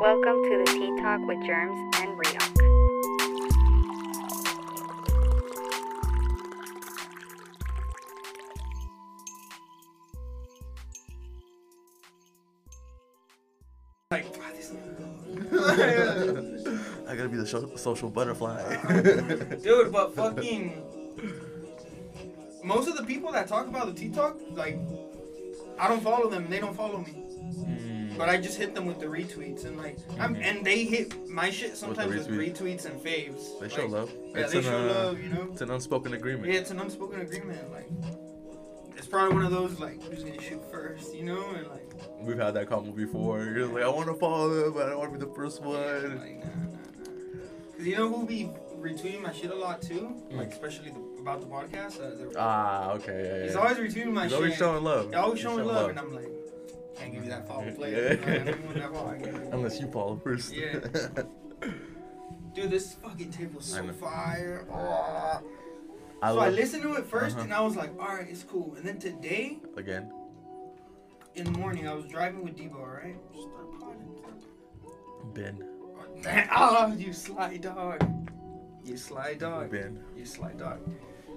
Welcome to the Tea Talk with Germs and Riok. Like, "Ah, I gotta be the sho- social butterfly. dude, but fucking most of the people that talk about the Tea Talk, like, I don't follow them. and They don't follow me. But I just hit them with the retweets and like, I'm, and they hit my shit sometimes with, retweet. retweets and faves. they show Like, love. Yeah, It's they an, show uh, love. You know. It's an unspoken agreement. Yeah, it's an unspoken agreement. Like, it's probably one of those like, who's gonna shoot first? You know, and like, We've had that comment before. You're like, I want to follow them, but I don't want to be the first yeah, one. like, nah, nah, nah. Cause you know who be retweeting my shit a lot too, like especially the, about the podcast. Uh, Ah, okay. Yeah, yeah. He's always retweeting my He's shit. always showing love. He's always He's showing showing love, love. and I'm like, can't give you that follow Yeah. play. Yeah. You know, I don't want that follow. I can't give you- Unless you follow first. Yeah. Dude, this fucking I so fire. Oh. I so I listened to it 1st Uh-huh. and I was like, all right, it's cool. And then today again. in the morning, I was driving with Debo, right? Ben. Oh, you sly dog. You sly dog. Ben. You sly dog.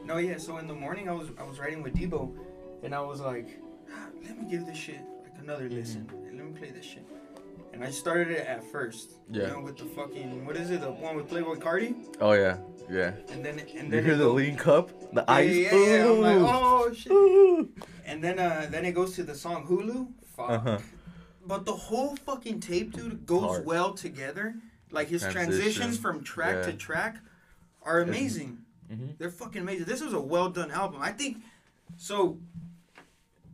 No, yeah. So in the morning, I was I was riding with Debo, and I was like, "Ah, let me give this shit another Mm-hmm. listen. Let me play this shit. And I started it at first. Yeah. You know, with the fucking what is it? The one with Playboi Carti. Oh yeah, yeah. And then and then You hear the go- lean cup, the Yeah, ice. yeah, yeah, yeah. I'm like, oh shit. Ooh. And then uh then it goes to the song Hulu. Fuck. Uh-huh. But the whole fucking tape, dude, goes Hard. well together. Like his transitions from track to track are amazing. Mhm. They're fucking amazing. This was a well done album. I think. So,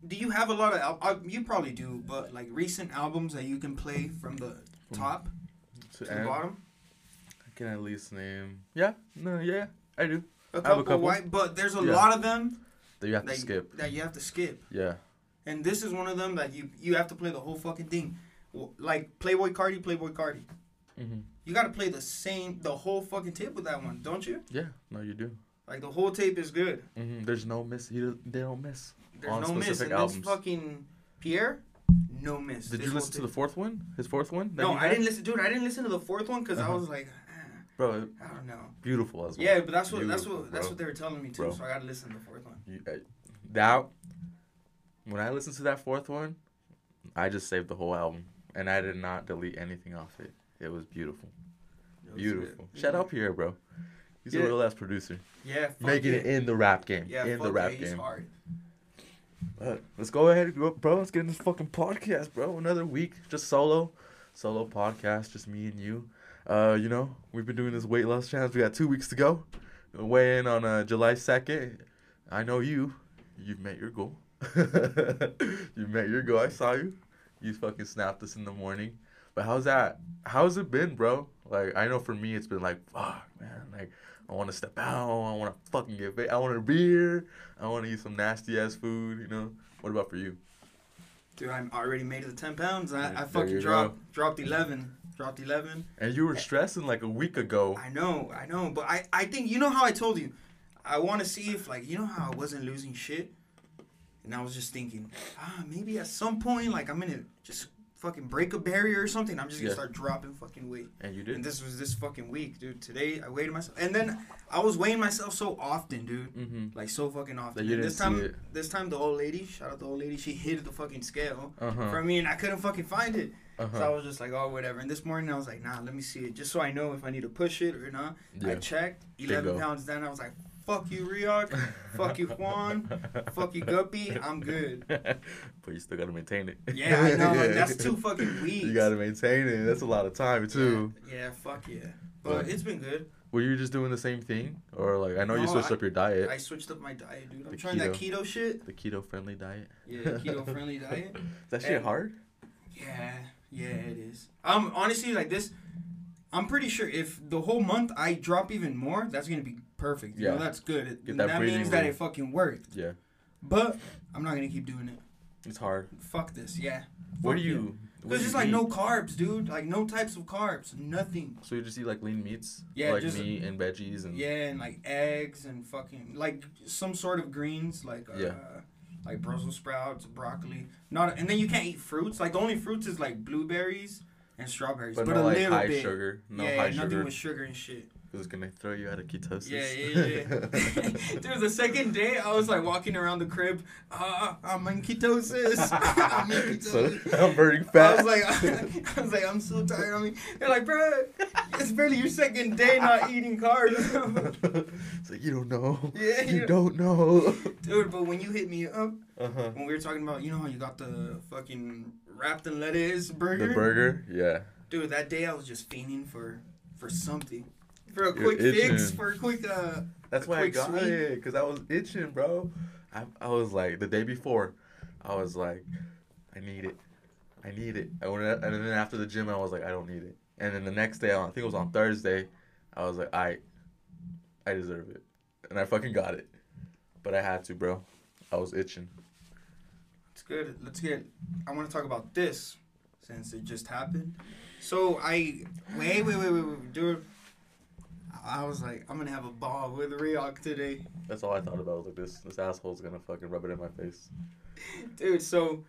do you have a lot of? Al- uh, you probably do, but like recent albums that you can play from the top To to the end, bottom. I can at least name. Yeah. No. Yeah. I do. A I have a couple, couple. white, but there's a Yeah. lot of them That you have to skip. You, that you have to skip. Yeah. And this is one of them that you you have to play the whole fucking thing, like Playboi Carti, Playboi Carti. hmm You got to play the same, the whole fucking tape with that one, don't you? Yeah. No, you do. Like the whole tape is good. hmm There's no miss. You, they don't miss. There's On no miss. And albums. this fucking Pi'erre, no miss. Did This you listen to the fourth one? His fourth one? No, I didn't listen, dude. I didn't listen to the fourth one because I Uh-huh. was like, ah, Bro, I don't know. beautiful as well. Yeah, but that's what that's what that's bro. what they were telling me too. Bro. So I gotta listen to the fourth one. You, uh, that when I listened to that fourth one, I just saved the whole album and I did not delete anything off it. It was beautiful, It was beautiful. good. Shout out Pi'erre, bro. He's Yeah. a real ass producer, Yeah, making yeah. it in the rap game, Yeah, in the rap yeah, game. hard. But let's go ahead, bro. Let's get in this fucking podcast, bro. Another week, just solo, solo podcast, just me and you. Uh, you know, we've been doing this weight loss challenge. We got two weeks to go. Weigh in on uh, July second. I know you. You've met your goal. you met your goal. I saw you. You fucking snapped us in the morning. But how's that? How's it been, bro? Like I know for me, it's been like, fuck, man. Like I want to step out. I want to fucking get. Va- I want a beer. I want to eat some nasty ass food. You know. What about for you? Dude, I'm already made it to ten pounds. I, I fucking dropped dropped eleven. Dropped eleven. And you were stressing like a week ago. I know, I know, but I, I think you know how I told you. I want to see if like you know how I wasn't losing shit, and I was just thinking, ah, maybe at some point like I'm gonna just fucking break a barrier or something. I'm just gonna Yeah. start dropping fucking weight. And you did. And this was this fucking week, dude. Today I weighed myself, and then I was weighing myself so often, dude. Mm-hmm. Like so fucking often. That you And didn't this time, this time the old lady, shout out the old lady, she hid the fucking scale Uh huh. from me, and I couldn't fucking find it. Uh So I was just like, oh, whatever. And this morning I was like, nah, let me see it, just so I know if I need to push it or not. I checked, 11 pounds down. I was like, fuck you, Riok. fuck you, Juan. Fuck you, Guppy. I'm good. but you still gotta maintain it. Yeah, I know. and that's too fucking weeks. You gotta maintain it. That's a lot of time too. Yeah, yeah, fuck yeah. But But- it's been good. Were you just doing the same thing, or like I know you switched I- up your diet, I switched up my diet, dude. I'm The trying that keto shit. the keto friendly diet? Yeah, keto friendly diet. Is that shit And- hard? Yeah, yeah, it is. Um, honestly, like this, I'm pretty sure if the whole month I drop even more, that's gonna be perfect. You Yeah. know, that's good. It- that means that it fucking worked. Yeah, But I'm not gonna keep doing it. it's hard. Fuck this. Yeah. What Fuck do you? There's do just like eat? no carbs, dude. Like no types of carbs. Nothing. So you just eat like lean meats, Yeah, like just- meat and veggies and Yeah, and like eggs and fucking like some sort of greens, like uh, Yeah. like Brussels sprouts, broccoli. Not and then you can't eat fruits. Like the only fruits is like blueberries and strawberries, But, but, no a like little high bit. sugar. No yeah, high nothing sugar. with sugar and shit. Was gonna throw you out of ketosis. Yeah, yeah, yeah. Dude, the second day I was like walking around the crib. Uh, I'm in ketosis. I'm in so. I'm burning I was like, I was like, I'm so tired. I mean, they're like, bro, it's barely your second day not eating carbs. it's like you don't know. Yeah, you you- don't know. Dude, but when you hit me up, Uh huh. when we were talking about, you know how you got the fucking wrapped in lettuce burger? The burger, yeah. Dude, that day I was just fiending for for something. For a quick fix, for a quick uh That's why I quick got sweet. it, because I was itching, bro. I, I was like, the day before, I was like, I need it. I need it. I went, and then after the gym, I was like, I don't need it. And then the next day, I think it was on Thursday, I was like, I, I deserve it. And I fucking got it. But I had to, bro. I was itching. It's good. Let's get. I want to talk about this since it just happened. So I wait, wait, wait, wait, wait, dude. I was like, I'm gonna have a ball with Riok today, That's all I thought about. I was like, this, this asshole's gonna fucking rub it in my face. dude. So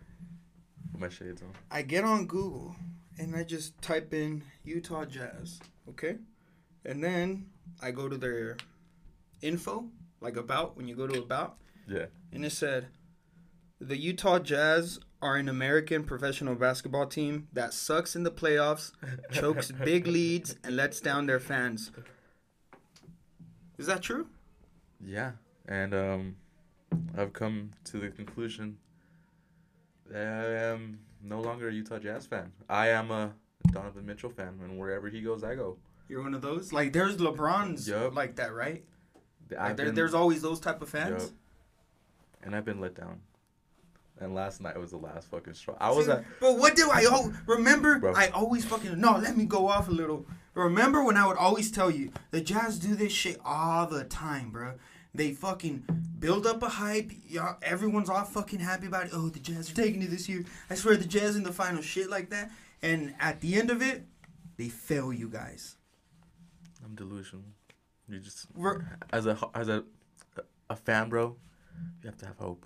Put my shades on. I get on Google and I just type in Utah Jazz, okay, and then I go to their info, like about when you go to about, Yeah. and it said the Utah Jazz are an American professional basketball team that sucks in the playoffs, chokes big leads, and lets down their fans. Is that true? Yeah, and um, I've come to the conclusion that I am no longer a Utah Jazz fan. I am a Donovan Mitchell fan, and wherever he goes, I go. You're one of those. Like there's LeBron's Yup. like that, right? Like, there, been- there's always those type of fans. Yup. and I've been let down. And last night was the last fucking straw. I was Dude, at But what do I al- remember? Bro. I always fucking no. Let me go off a little. Remember when I would always tell you the Jazz do this shit all the time, bro. They fucking build up a hype. Y'all, everyone's all fucking happy about it. Oh, the Jazz are taking it this year. I swear, the Jazz in the final, shit like that. And at the end of it, they fail you guys. I'm delusional. You just We're, as a as a a fan, bro. You have to have hope.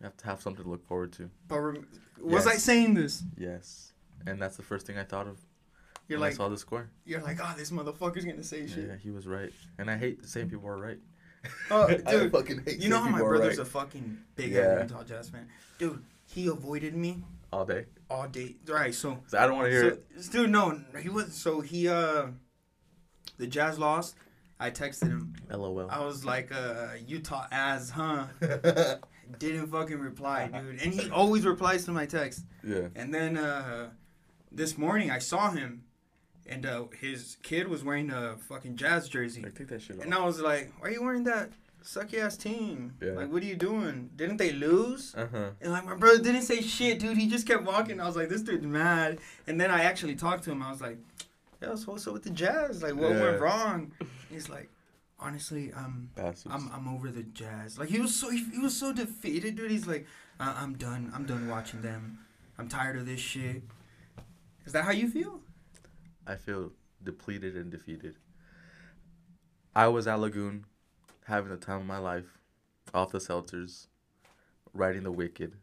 You have to have something to look forward to. but rem- was Yes. I saying this? Yes, and that's the first thing I thought of You're when like, I saw the score. you're like, oh, this motherfucker's gonna say shit. Yeah, he was right, and I hate saying people are right. Oh, I dude, fucking hate You know how my brother's right. a fucking big Yeah. Utah Jazz fan, dude. He avoided me all day. all day. Right, So I don't want to hear so dude, no, he was. So he, uh, the Jazz lost. I texted him. LOL. I was like, uh, Utah as, huh? Didn't fucking reply, dude. And he always replies to my text. yeah. And then uh, this morning I saw him, and uh, his kid was wearing a fucking Jazz jersey. Like, take that shit off. And I was like, why are you wearing that sucky ass team? Yeah. Like, what are you doing? Didn't they lose? Uh huh. And like, my brother didn't say shit, dude. He just kept walking. I was like, this dude's mad. And then I actually talked to him. I was like, yo, so what's up with the Jazz? Like, what Yeah. went wrong? He's like, honestly, um, Bastards. I'm I'm over the Jazz. Like, he was so he, he was so defeated, dude. He's like, I- I'm done. I'm done watching them. I'm tired of this shit. Is that how you feel? I feel depleted and defeated. I was at Lagoon, having the time of my life, off the seltzers, riding the Wicked,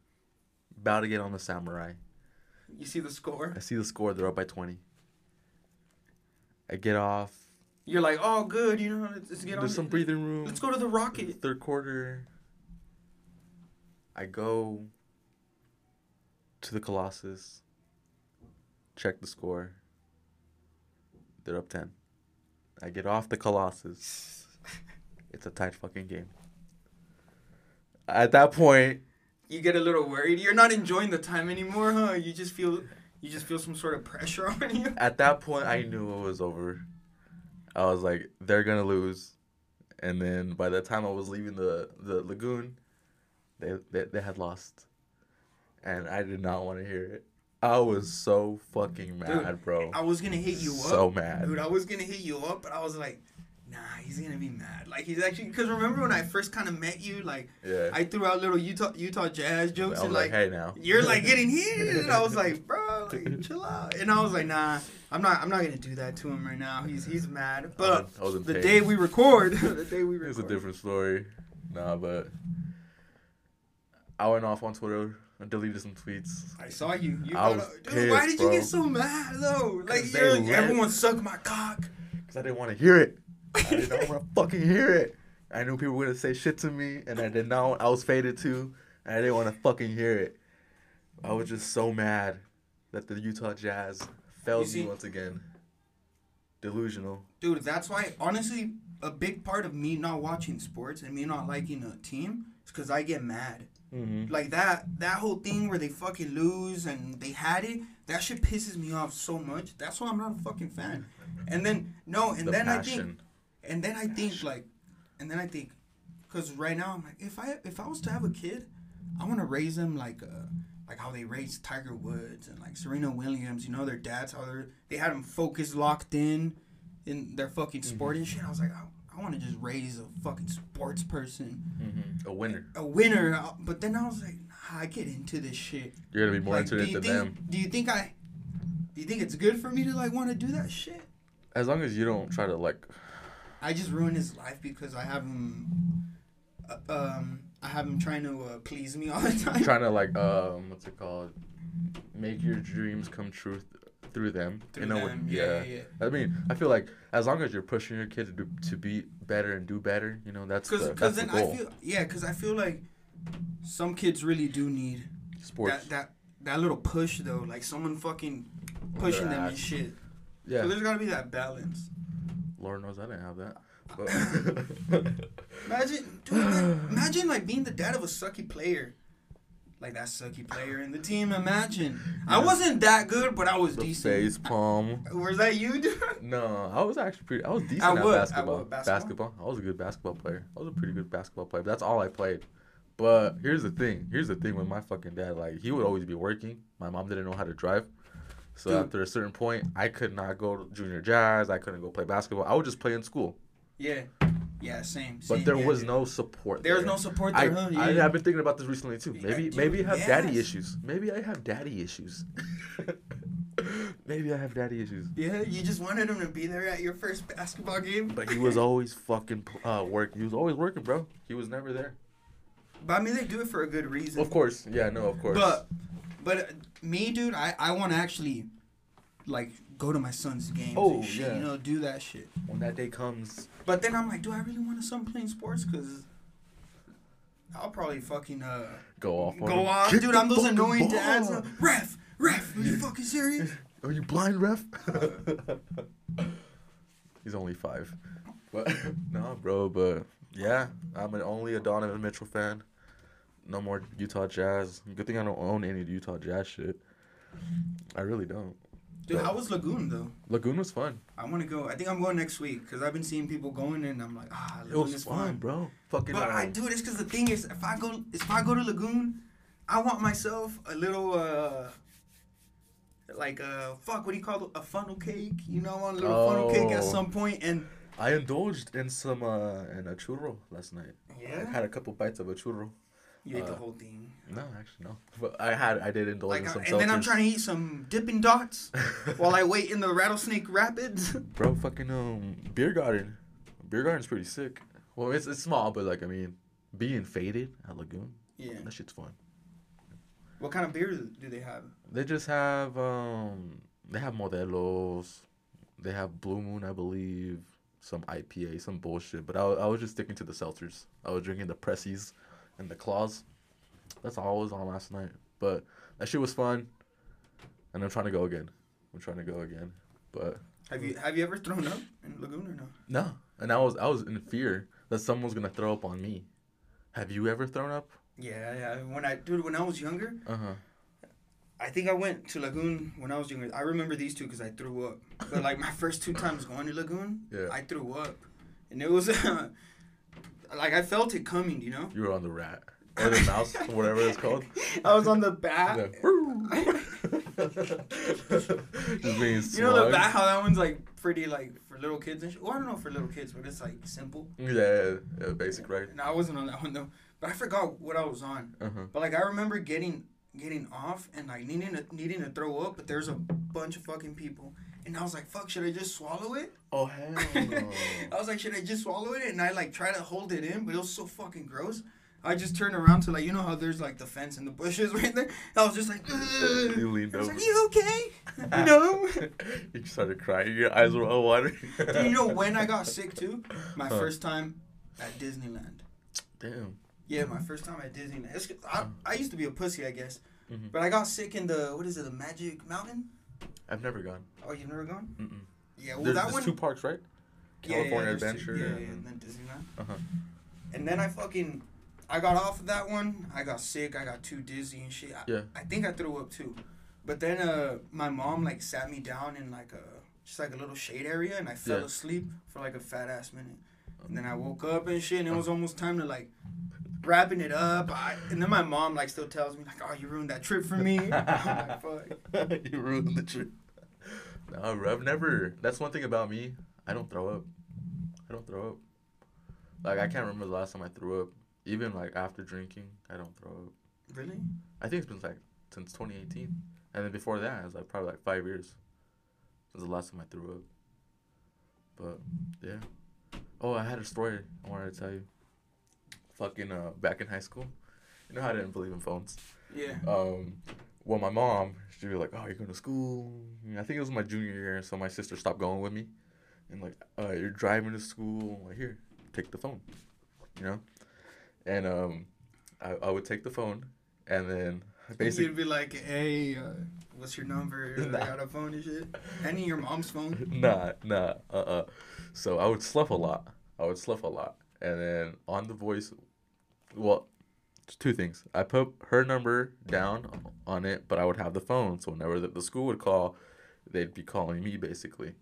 about to get on the Samurai. You see the score? I see the score; they're up by twenty. I get off. You're like, oh, good. You know, let's, let's get on. There's some breathing room. Let's go to the Rocket. Third quarter. I go to the Colossus. Check the score. They're up ten. I get off the Colossus. It's a tight fucking game. At that point, You get a little worried. You're not enjoying the time anymore, huh? You just feel, you just feel some sort of pressure on you. at that point, I knew it was over. I was like, they're gonna lose, and then by the time I was leaving the the lagoon, they they, they had lost, and I did not want to hear it. I was so fucking mad, bro. I was gonna hit you up. so mad. Dude, I was gonna hit you up, but I was like, nah, he's gonna be mad. Like he's actually, cause remember when I first kind of met you, like Yeah. I threw out little Utah Utah Jazz I jokes was and like, like, hey now. you're like getting heated, and I was like, bro, like, chill out. And I was like, nah, I'm not, I'm not gonna do that to him right now. He's he's mad. But I was in the pain. day we record, the day we record, It's a different story. Nah, but I went off on Twitter I deleted some tweets. I saw you. you I was a- dude, why pissed, did you bro. get so mad though? Like you're like, everyone suck my cock. Cause I didn't want to hear it. I did not want to fucking hear it. I knew people were gonna say shit to me, and I did not. I was faded too, and I didn't want to fucking hear it. I was just so mad that the Utah Jazz failed see- me once again. Delusional. Dude, that's why honestly a big part of me not watching sports and me not liking a team is because I get mad. Mm-hmm. Like that that whole thing where they fucking lose and they had it, that shit pisses me off so much. That's why I'm not a fucking fan. And then no, and the then I think and then I think like and then I think cuz right now I'm like if I if I was to have a kid, I want to raise them like uh like how they raised Tiger Woods and like Serena Williams, you know, their dads how they they had them focused locked in in their fucking sport and shit. I was like I, I want to just raise a fucking sports person, Mm-hmm. A winner. a winner. Uh, But then I was like, nah, I get into this shit. You're gonna be more Like, into do it you than think? them. Do you think I? Do you think it's good for me to like want to do that shit? As long as you don't try to like. I just ruined his life because I have him. Uh, um, I have him trying to uh, please me all the time. trying to like um what's it called make your dreams come true th- through them Through you know them, what- yeah, yeah, i mean i feel like as long as you're pushing your kid to do, to be better and do better you know that's Because that's then the goal I feel yeah, because I feel like some kids really do need sports that that that little push though, like someone fucking pushing them and shit. yeah So there's gotta be that balance. lord knows i didn't have that but Imagine, dude, imagine like being the dad of a sucky player. Like that sucky player in the team. Imagine. I wasn't that good, but I was the decent. face palm Was that you, dude? no i was actually pretty i was decent At at? At basketball. Basketball? basketball i was a good basketball player i was a pretty good basketball player but that's all i played but here's the thing here's the thing with my fucking dad like he would always be working my mom didn't know how to drive so Dude. after a certain point i could not go to junior jazz i couldn't go play basketball i would just play in school Yeah. Yeah, same. but there yeah, was dude. no support There was there. no support I, there, huh? I, have been thinking about this recently too. Yeah, Maybe dude, maybe I have daddy issues. Maybe I have daddy issues. maybe I have daddy issues. Yeah, you just wanted him to be there at your first basketball game. But he was always fucking uh work. He was always working, bro. He was never there. But I mean, they do it for a good reason. Of course, yeah, no, of course. But, but uh, me, dude, I, I want to actually, like, go to my son's games Oh, and shit, yeah. you know, do that shit. when that day comes, But then I'm like, do I really want a son playing sports? Because I'll probably fucking uh go off. go him. off, Kick dude. I'm those annoying ball. dads. uh, ref, ref, are you fucking serious? Are you blind, ref? He's only five. But no, bro. But yeah, I'm an, only a Donovan Mitchell fan. No more Utah Jazz. Good thing I don't own any Utah Jazz shit. I really don't. Dude, how was Lagoon though? Lagoon was fun. I want to go. I think I'm going next week because I've been seeing people going and I'm like, ah, It Lagoon was is fun, fun. bro. Fucking. But I um, do this because the thing is, if I go, if I go to Lagoon, I want myself a little, uh, like a fuck. What do you call it? A funnel cake? You know, I want a little funnel cake at Oh. some. And I indulged in some uh in a churro last night. Yeah. I had a couple bites of a churro. You ate the uh, whole thing. No, actually no. But I had I did indulge Like, in I- some and then I'm trying to eat some Dippin' Dots while I wait in the Rattlesnake Rapids. Bro, fucking um, beer garden. Beer garden's pretty sick. Well, it's it's small, but like I mean, being faded at Lagoon, yeah. that shit's fun. What kind of beer do they have? They just have um, they have Modelos, they have Blue Moon, I believe, some IPA, some bullshit. But I, I was just sticking to the seltzers. I was drinking the Pressies and the Claws. That's all I was on last night. But that shit was fun, and I'm trying to go again. I'm trying to go again, but Have you have you ever thrown up in Lagoon or no? No, and I was I was in fear that someone was gonna throw up on me. Have you ever thrown up? Yeah, yeah. When I dude, when I was younger, Uh huh. I think I went to Lagoon when I was younger. I remember these two because I threw up. But like my first two times going to Lagoon, Yeah. I threw up, and it was like I felt it coming. You know, You were on the rat or the mouse, whatever it's called. I was on the bat. Just being You know the bat? How that one's like pretty like for little kids and shit. Well, I don't know for little kids, but it's like simple. Yeah, yeah, basic, right? And I wasn't on that one though. But I forgot what I was on. Uh huh. But like I remember getting getting off and like needing to needing to throw up, but there's a bunch of fucking people. And I was like, fuck, should I just swallow it? Oh hell no. I was like, should I just swallow it? And I like try to hold it in, but it was so fucking gross. I just turned around to like you know how there's like the fence and the bushes right there. I was just like, Ugh. You leaned I was over. like, you okay? no. you started crying. Your eyes were all watery. Do you know when I got sick too? My Huh. first time at Disneyland. Damn. Yeah, my first time at Disneyland. It's, I, I used to be a pussy, I guess, Mhm. but I got sick in the what is it, the Magic Mountain? I've never gone. Oh, you've never gone? Mm-mm. Yeah, well There's, that there's one. two parks, right? Yeah, yeah, California two- Adventure. Yeah, yeah, and- and then Disneyland. Uh-huh. And then I fucking, I got off of that one. I got sick. I got too dizzy and shit. I, Yeah. I think I threw up too. But then uh, my mom like sat me down in like a just like a little shade area, and I fell Yeah. asleep for like a fat ass minute. And then I woke up and shit, and it was almost time to like wrapping it up. I, and then my mom like still tells me like, "Oh, you ruined that trip for me." Like, "Fuck." you ruined the trip. No, bro, I've never. That's one thing about me. I don't throw up. I don't throw up. Like I can't remember the last time I threw up. Even like after drinking, I don't throw up. Really? I think it's been like since 2018, and then before that, it was like probably like five years since the last time I threw up. But yeah. Oh, I had a story I wanted to tell you. Fucking uh, back in high school, you know how I didn't believe in phones. Yeah. Um, well, my mom, she'd be like, "Oh, you're going to school." I think it was my junior year, so my sister stopped going with me, and like, uh, "You're driving to school. Like, here, take the phone," you know. And um, I, I would take the phone, and then basically, You'd be like, "Hey, uh, what's your number? Nah. I got a phone and shit." Any your mom's phone? nah, nah, uh, uh So I would slough a lot. I would slough a lot, and then on the voice, well, two things. I put her number down on it, but I would have the phone, so whenever the, the school would call, they'd be calling me basically.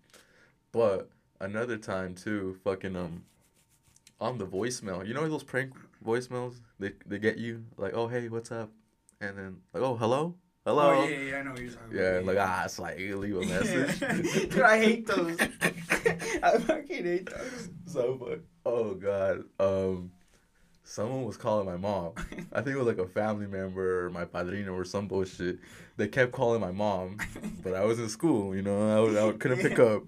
But another time too, fucking um, on the voicemail, you know those prank voicemails? They they get you like, oh hey, what's up, and then like, oh hello, hello. Oh yeah, yeah, I know what you're talking Yeah, about. like ah, it's like you leave a message. Dude, I hate those. I fucking hate those. so fun. Oh god. Um, someone was calling my mom. I think it was like a family member or my padrino or some bullshit. They kept calling my mom, but I was in school. You know, I, would- I couldn't pick up.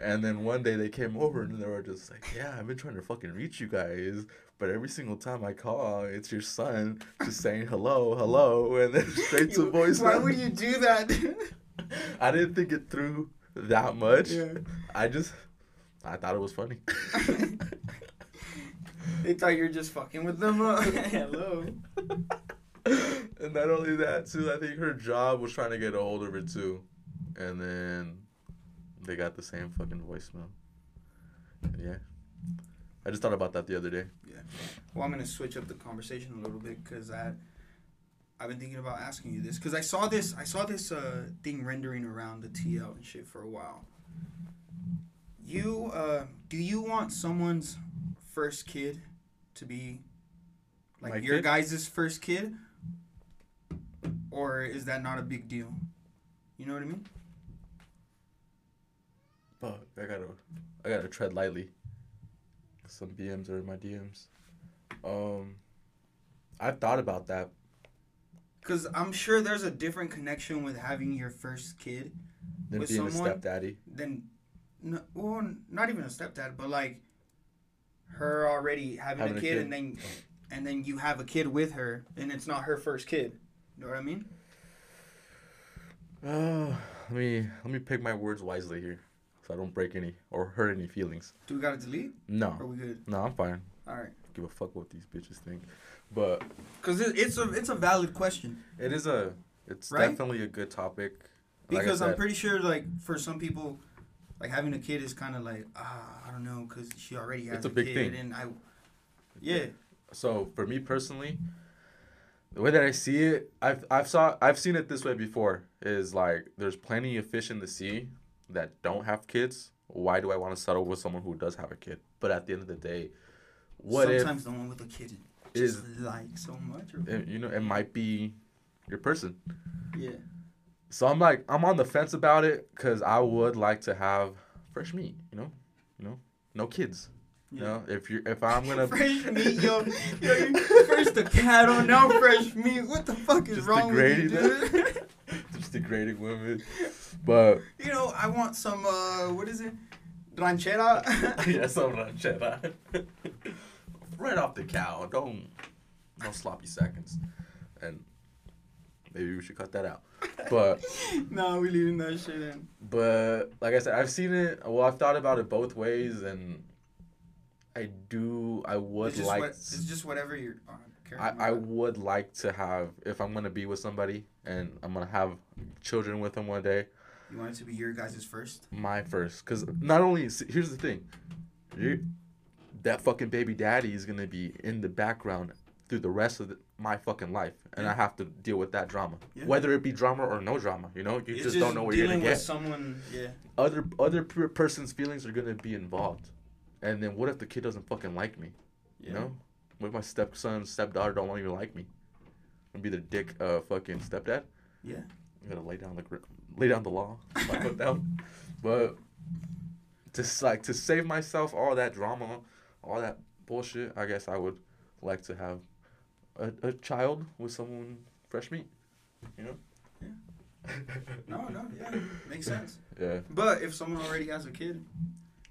And then one day they came over and they were just like, "Yeah, I've been trying to fucking reach you guys, but every single time I call, it's your son just saying hello, hello, and then straight to voice. voicemail." Why would you do that? I didn't think it through that much. Yeah. I just, I thought it was funny. they thought you were just fucking with them. Uh, hello. and not only that, too, I think her job was trying to get a hold of her too, and then they got the same fucking voicemail. And yeah, I just thought about that the other day. Yeah. Well, I'm gonna switch up the conversation a little bit because I, I've been thinking about asking you this because I saw this I saw this uh thing rendering around the TL and shit for a while. You uh, do you want someone's first kid to be like My your kid? guys' first kid, or is that not a big deal? You know what I mean? But I gotta, I gotta tread lightly. Some DMs are in my DMs. Um, I've thought about that. Because I'm sure there's a different connection with having your first kid Than With being someone- a stepdaddy. than, no, well, not even a stepdad, but like her already having, Having a, a kid, kid. and then oh. and then you have a kid with her, and it's not her first kid. You know what I mean? Oh, let me let me pick my words wisely here, so I don't break any or hurt any feelings. Do we gotta delete? No, are we good? no, I'm fine. All right. Give a fuck what these bitches think. But Because it, it's a it's a valid question. it is a, it's Right? definitely a good topic. Like Because I'm pretty sure, like for some people, like having a kid is kind of like ah, I don't know, because she already has It's a big kid, thing. and I, yeah, So for me personally, the way that I see it, I've I've saw I've seen it this way before. Is like there's plenty of fish in the sea that don't have kids. Why do I want to settle with someone who does have a kid? But at the end of the day, what sometimes the one with a kid Is- like so much. Or, it, you know it might be your person. yeah. So I'm like I'm on the fence about it because I would like to have fresh meat. You know, you know, no kids. You know, if you if I'm gonna fresh meat, yo. yo you- first the cattle, now fresh meat. What the fuck is Just wrong with you, degrading dude? just degrading women, but you know, I want some. uh What is it? Ranchera. yeah, some ranchera. right off the cow. Don't no sloppy seconds, and maybe we should cut that out. But no, we leaving that shit in. but like I said, I've seen it. Well, I've thought about it both ways, and I do. I would It's like. what, it's just whatever you're. Uh, on. okay, I, I would like to have if I'm gonna be with somebody and I'm gonna have children with them one day. You want it to be your guys' first? My first, because not only here's the thing, you that fucking baby daddy is gonna be in the background through the rest of the, my fucking life, and I have to deal with that drama, Yeah. whether it be drama or no drama. You know, you It's just, don't know what you're gonna get. someone. Yeah. Other other per- person's feelings are gonna be involved, and then what if the kid doesn't fucking like me? Yeah. You know, what if my stepson, stepdaughter don't even like me? And be the dick, uh, fucking stepdad. Yeah. I'm gonna lay down the lay down the law, my foot down. But just like to save myself all that drama, all that bullshit, I guess I would like to have a, a child with someone fresh meat. You know. Yeah. No, no, yeah, makes sense. Yeah, But if someone already has a kid,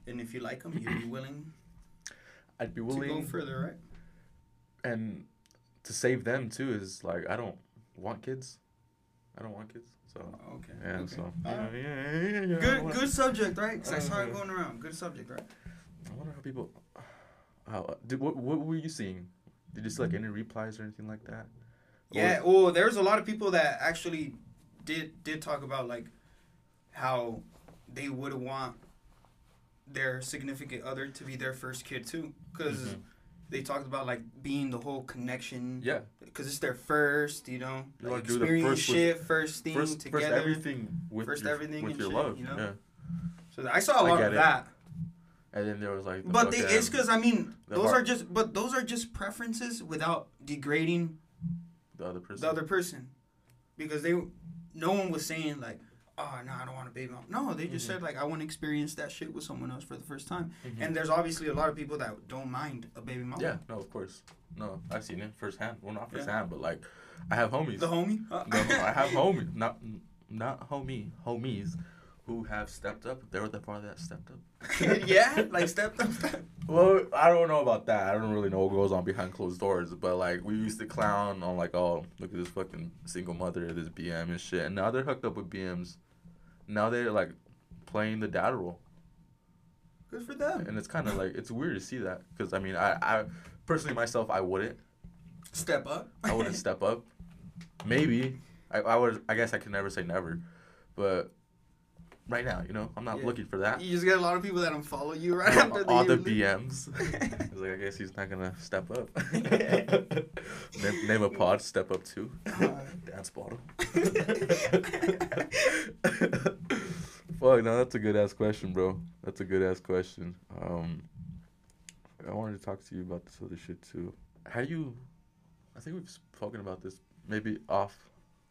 and if you like them, you'd be willing I'd be willing to go further, right? and to save them too is like I don't want kids. I don't want kids, so Okay. yeah, okay. so All yeah, yeah, yeah, yeah, Good, good subject, right? 'Cause I saw it Uh, going around. Good subject, right? I wonder how people. How did what what were you seeing? Did you see like any replies or anything like that? Yeah. Well, there's a lot of people that actually did did talk about like how they would want their significant other to be their first kid too, because Mhm. they talked about like being the whole connection. Yeah, Because it's their first, you know, You like experience first with- shit, first thing first together. first everything with First your, everything with and your shit, love. you know? Yeah, So I saw a lot of it. And then there was like. the But they, it's because I mean, those har- are just, but those are just preferences without degrading the other person. the other person, because they, no one was saying like, oh no, I don't want a baby mom. No, they just Mhm. said like, I want to experience that shit with someone else for the first time. Mhm. And there's obviously a lot of people that don't mind a baby mom. yeah, no, of course, no, I've seen it firsthand. Well, not Yeah. firsthand, but like, I have homies. The homie. Uh, no, I have homies, not not homie, homies, who have stepped up. They were the father that stepped up. yeah, like stepped up. Well, I don't know about that. I don't really know what goes on behind closed doors. But like, we used to clown on like, oh, look at this fucking single mother, this BM and shit. And now they're hooked up with BMs. Now they're like playing the dad role, Good for them. and it's kind of like it's weird to see that because I mean, I, I personally myself, I wouldn't, Step up. I wouldn't step up. Maybe I, I would. I guess I can never say never, but right now, you know, I'm not Yeah. looking for that. You just get a lot of people that unfollow you right after all the BMs. It's like I guess he's not gonna step up. name, name a pod, step up too. Uh. Dance bottle. Fuck, no, that's a good ass question, bro. That's a good ass question. Um, I wanted to talk to you about this other shit too. How do you? I think we've spoken about this maybe off,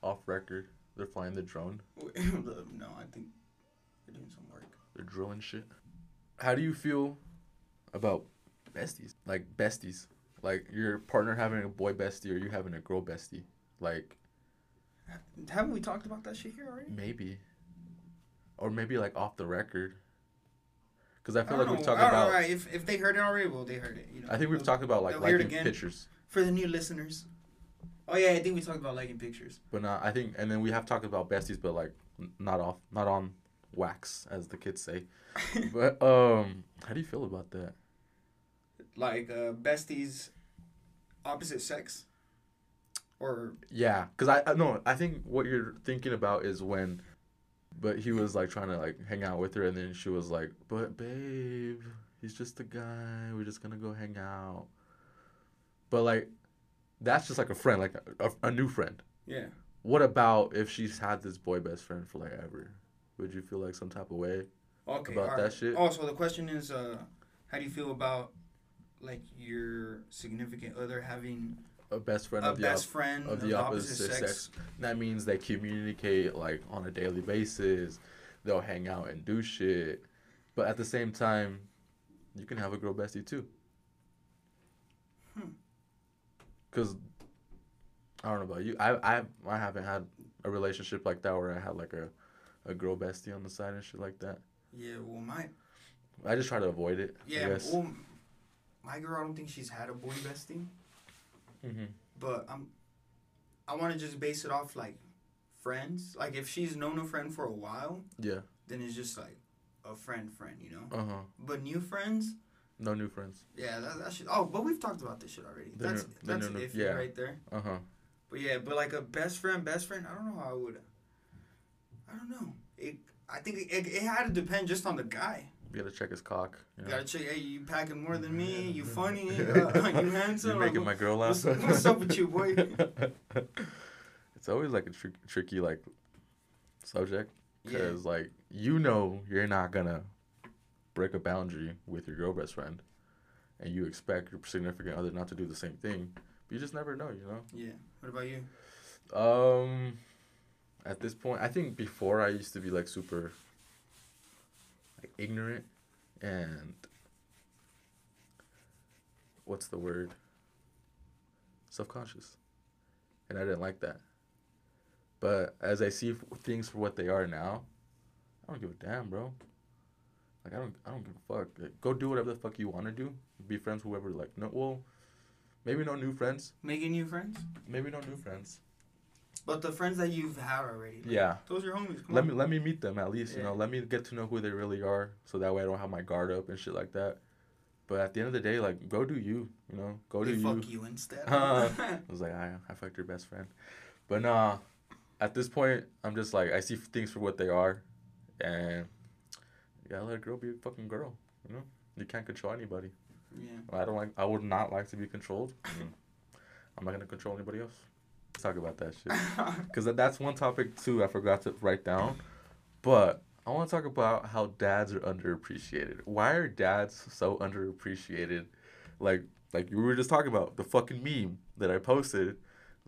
off record. They're flying the drone. no, I think they're doing some work. They're drilling shit. How do you feel about besties? Like besties, like your partner having a boy bestie or you having a girl bestie. Like Haven't we talked about that shit here already? maybe, or maybe like off the record. Because I I feel don't like we've talked I don't know, about. right? If, if they heard it already, well, they heard it. You know. I think we've talked about like liking pictures, for the new listeners. Oh yeah, I think we talked about liking pictures. but not. I think, and then we have talked about besties, but like not off, not on wax, as the kids say. But um, how do you feel about that? like uh, besties, opposite sex, or Yeah, cause I, I no, I think what you're thinking about is when, but he was like trying to like hang out with her, and then she was like, "But babe, he's just a guy. We're just gonna go hang out." But like, that's just like a friend, like a, a new friend. yeah. What about if she's had this boy best friend for like ever? Would you feel like some type of way? Okay. About that shit? Also, the question is, uh, how do you feel about like your significant other having A best friend a of the best op- friend of the opposite sex. That means they communicate like on a daily basis. They'll hang out and do shit. But at the same time, you can have a girl bestie too. Hmm. Cause I don't know about you. I I I haven't had a relationship like that where I had like a, a girl bestie on the side and shit like that. Yeah. Well, my I just try to avoid it. Yeah. Well, my girl, I don't think she's had a boy bestie. hmm but I'm I want to just base it off like friends. Like if she's known a friend for a while, Yeah. then it's just like a friend, friend, you know. Uh huh. But new friends, No new friends. yeah, that, that shit. Oh, but we've talked about this shit already. They're That's new- that's new- iffy yeah. right there. Uh huh. But yeah, but like a best friend, best friend. I don't know how I would. I don't know. It. I think it, it, it had to depend just on the guy. You gotta check his cock. You know? gotta check. Hey, you packing more than me? You funny? Uh, you handsome? You Like, making my girl laugh. what's- what's up with you, boy? it's always like a tr- tricky like subject yeah. because like you know you're not gonna break a boundary with your girl best friend, and you expect your significant other not to do the same thing. But you just never know, you know. Yeah. What about you? Um, at this point, I think before I used to be like super like ignorant and what's the word? Self-conscious. and I didn't like that. But as I see f- things for what they are now, I don't give a damn, bro. Like I don't, I don't give a fuck. Like, go do whatever the fuck you want to do. Be friends, with whoever. Like no, well, maybe no new friends. Making new friends? Maybe no new friends. But the friends that you've had already. like, Yeah. Those are your homies. Come let on. me let me meet them at least. You know, let me get to know who they really are, so that way I don't have my guard up and shit like that. But at the end of the day, like, go do you. You know, go They do you. fuck you instead. Uh, I was like, I I fucked your best friend, but nah. At this point, I'm just like I see things for what they are, and yeah, let a girl be a fucking girl. You know, you can't control anybody. yeah. I don't like. I would not like to be controlled. I'm not gonna control anybody else. Talk about that shit. Because that's one topic too I forgot to write down. But I want to talk about how dads are underappreciated. Why are dads so underappreciated? Like like we were just talking about the fucking meme that I posted.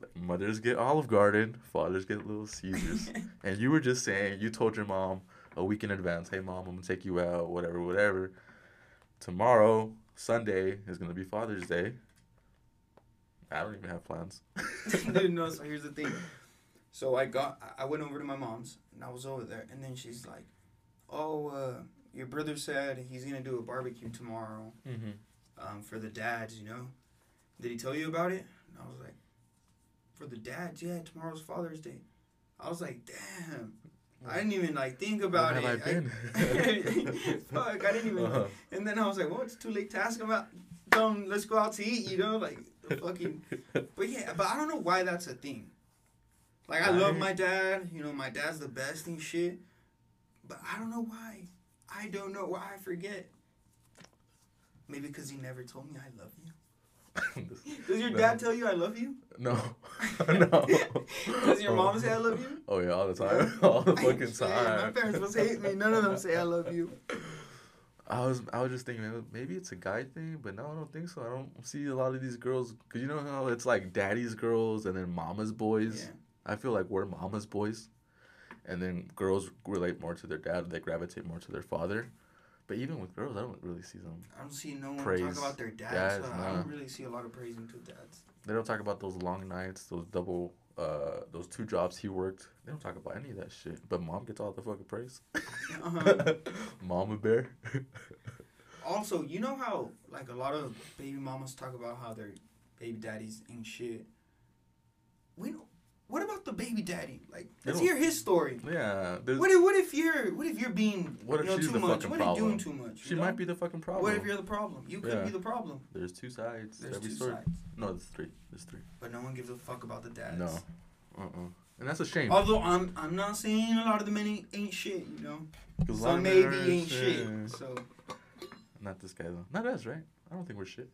Like, mothers get Olive Garden, fathers get Little Caesars. and you were just saying you told your mom a week in advance, "Hey mom, I'm gonna take you out, whatever, whatever." Tomorrow, Sunday is gonna be Father's Day. I don't even have plans. No. So here's the thing. So I got, I went over to my mom's, and I was over there, and then she's like, "Oh, uh, your brother said he's gonna do a barbecue tomorrow, Mm-hmm. um, for the dads. You know, did he tell you about it?" And I was like, "For the dads, yeah. Tomorrow's Father's Day." I was like, "Damn." I didn't even like think about Where it. have I been? Fuck, I didn't even. Uh-huh. And then I was like, well, it's too late to ask him about. Let's go out to eat. You know, like the fucking. But yeah, but I don't know why that's a thing. Like I love my dad. You know, my dad's the best and shit. But I don't know why. I don't know why I forget. Maybe because he never told me I love you. Does your No. dad tell you I love you? No, no. Does your mom say I love you? Oh yeah, all the time, all the fucking time. My parents must hate me. None of them say I love you. I was, I was just thinking maybe- maybe it's a guy thing, but no, I don't think so. I don't see a lot of these girls, cause you know how it's like daddy's girls and then mama's boys. Yeah. I feel like we're mama's boys, and then girls relate more to their dad. They gravitate more to their father. But even with girls, I don't really see them. I don't see no one Praise talk about their dads. dads, so I don't really see a lot of praising to dads. They don't talk about those long nights, those double, uh, those two jobs he worked. They don't talk about any of that shit. But mom gets all the fucking praise. Uh-huh. Mama bear. Also, you know how like a lot of baby mamas talk about how their baby daddies ain't shit. We know. What about the baby daddy? Like, let's hear his story. yeah, What if what if you're what if you're being What if you know, she's too the much? fucking What if you're doing too much? she know? might be the fucking problem. What if you're the problem? You could Yeah. be the problem. There's two sides. There's every two story. sides, No, there's three. There's three. but no one gives a fuck about the dads. No. Uh uh And that's a shame. Although I'm I'm not saying a lot of the men ain't, ain't shit, you know. Some maybe ain't shit. shit. So Not this guy though. Not us, right? I don't think we're shit.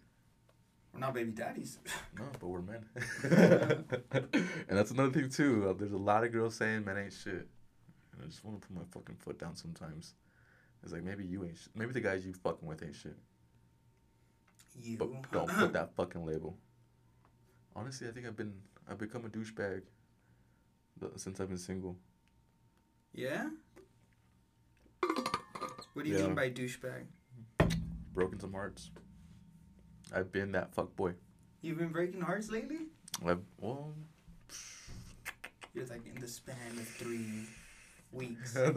We're not baby daddies. No, but we're men. and that's another thing too. Uh, there's a lot of girls saying men ain't shit. And I just want to put my fucking foot down sometimes. It's like maybe you ain't. Sh- maybe the guys you fucking with ain't shit. You But don't put that fucking label. Honestly, I think I've been I've become a douchebag since I've been single. Yeah. What do you Yeah. mean by douchebag? Broken some hearts. I've been that fuck boy. You've been breaking hearts lately? I've, well, You're like in the span of three weeks. hey, no,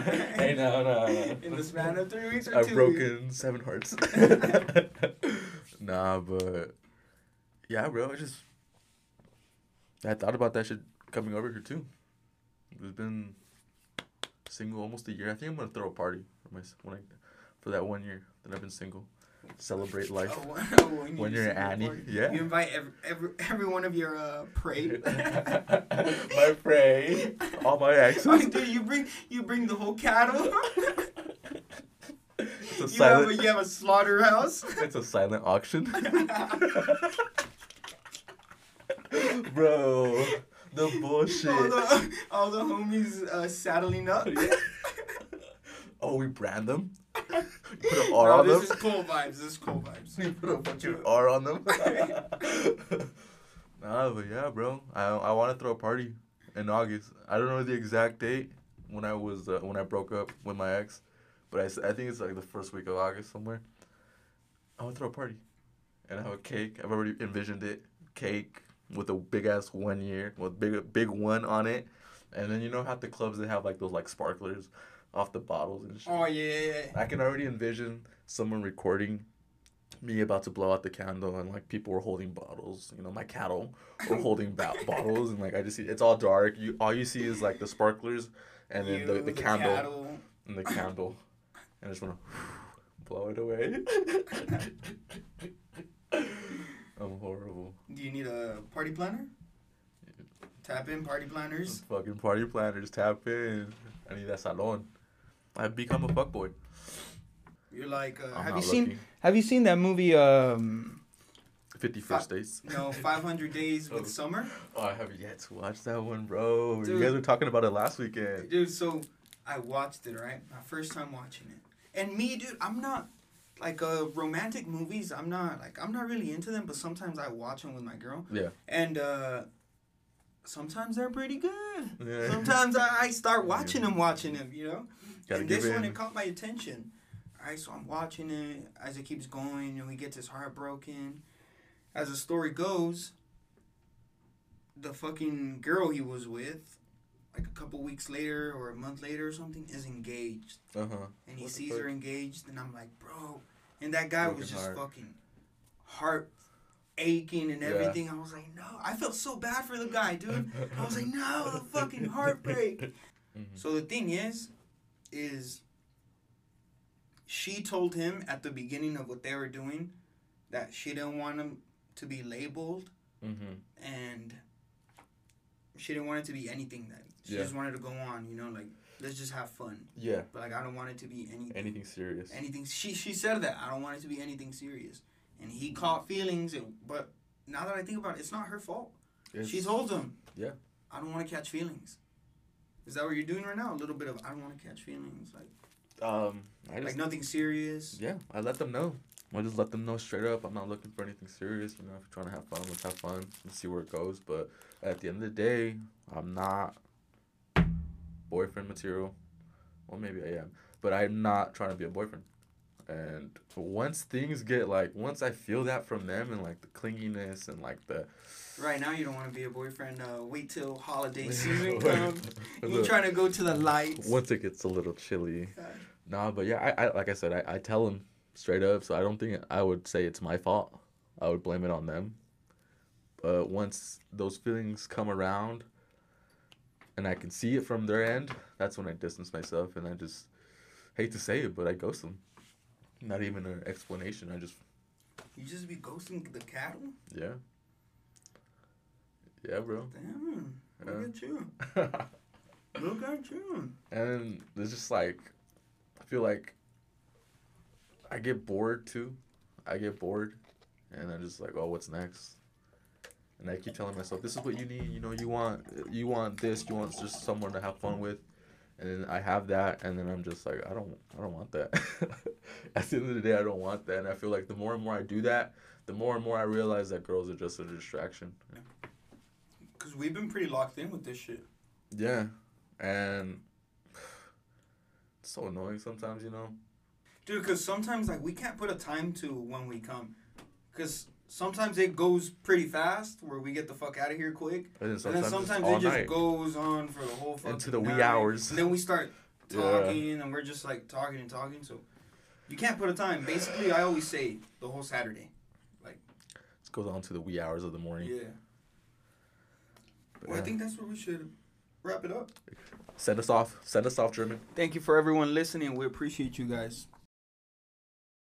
hey, no, no, no. In the span of three weeks or I've two broken seven hearts. nah, but yeah, bro. I just I thought about that shit coming over here too. We've been single almost a year. I think I'm gonna throw a party for my when I, for that one year that I've been single. Celebrate life. Oh, when, When you you're single Annie, yeah. You invite every, every, every one of your uh, prey. my prey, all my exes. Oh, dude, you bring you bring the whole cattle. It's a you have a you have a slaughterhouse. It's a silent auction, bro. The bullshit. all the all the homies uh, saddling up. Oh, we brand them. You put an R Bro, on this them. is cool vibes. This is cool vibes. We put a fucking R on them. nah, but yeah, bro. I I want to throw a party in August. I don't know the exact date when I was uh, when I broke up with my ex, but I, I think it's like the first week of August somewhere. I want to throw a party, and I have a cake. I've already envisioned it. Cake with a big ass one year with big big one on it, and then you know how the clubs they have like those like sparklers off the bottles and shit. Oh yeah. I can already envision someone recording me about to blow out the candle and like people were holding bottles. You know, my cattle were holding ba- bottles and like I just see it's all dark. You all you see is like the sparklers and then You, the, the, candle cattle. and the candle, and I just wanna blow it away. I'm horrible. Do you need a party planner? Tap in party planners. Fucking party planners, tap in. I need that salon. I've become a fuckboy. You're like, uh, have you seen? Have you seen that movie? Um, Fifty first days. no, 500 Days Oh. with Summer. Oh, I have yet to watch that one, bro. Dude. You guys were talking about it last weekend. Dude, so I watched it, right? My first time watching it. And me, dude, I'm not like uh romantic movies, I'm not like I'm not really into them, but sometimes I watch them with my girl. Yeah. And uh sometimes they're pretty good. Yeah. Sometimes I, I start watching them watching them, you know? Gotta and give this one it caught my attention. Alright, so I'm watching it as it keeps going and he gets his heart broken. As the story goes, the fucking girl he was with, like a couple weeks later or a month later or something, is engaged. Uh huh. And he What sees her engaged and I'm like, bro. And that guy Broken was just heart. fucking heart aching and Yeah. everything. I was like, no. I felt so bad for the guy, dude. I was like, no, the fucking heartbreak. Mhm. So the thing is, is she told him at the beginning of what they were doing that she didn't want him to be labeled Mhm. and she didn't want it to be anything that she Yeah. just wanted to go on, you know, like let's just have fun. Yeah. But like I don't want it to be anything Anything serious. anything she she said that. I don't want it to be anything serious. And he caught feelings and, but now that I think about it, it's not her fault. It's- She told him. Yeah. I don't want to catch feelings. Is that what you're doing right now? A little bit of I don't want to catch feelings, like Um, I just like nothing serious. yeah, I let them know. I just let them know straight up. I'm not looking for anything serious. You know, if you're trying to have fun, let's have fun and see where it goes. But at the end of the day, I'm not boyfriend material. Well, maybe I am, but I'm not trying to be a boyfriend. And once things get like, once I feel that from them and like the clinginess and like the Right now, you don't want to be a boyfriend. Uh, wait till holiday season comes. You're trying to go to the lights. once it gets a little chilly. Nah, but yeah, I, I like I said, I, I tell them straight up, so I don't think I would say it's my fault. I would blame it on them. But once those feelings come around and I can see it from their end, that's when I distance myself and I just hate to say it, but I ghost them. Not even an explanation. I just You just be ghosting the cattle. yeah. Yeah, bro. Damn. Look Yeah. at you. Look at you. And it's just like, I feel like I get bored too. I get bored, and I'm just like, oh, what's next? And I keep telling myself, this is what you need. You know, you want, you want this. You want just someone to have fun with. And then I have that, and then I'm just like, I don't, I don't want that. At the end of the day, I don't want that. And I feel like the more and more I do that, the more and more I realize that girls are just a distraction. Cause we've been pretty locked in with this shit. Yeah, and it's so annoying sometimes, you know. Dude, cause sometimes like we can't put a time to when we come. Cause sometimes it goes pretty fast where we get the fuck out of here quick. And then and sometimes, then sometimes it just night. goes on for the whole fucking Into the wee night. hours. And then we start Yeah. talking and we're just like talking and talking. So you can't put a time. Basically, I always say the whole Saturday. Like it goes on to the wee hours of the morning. Yeah. Well, I think that's where we should wrap it up. Send us off. Send us off, German. Thank you for everyone listening. We appreciate you guys.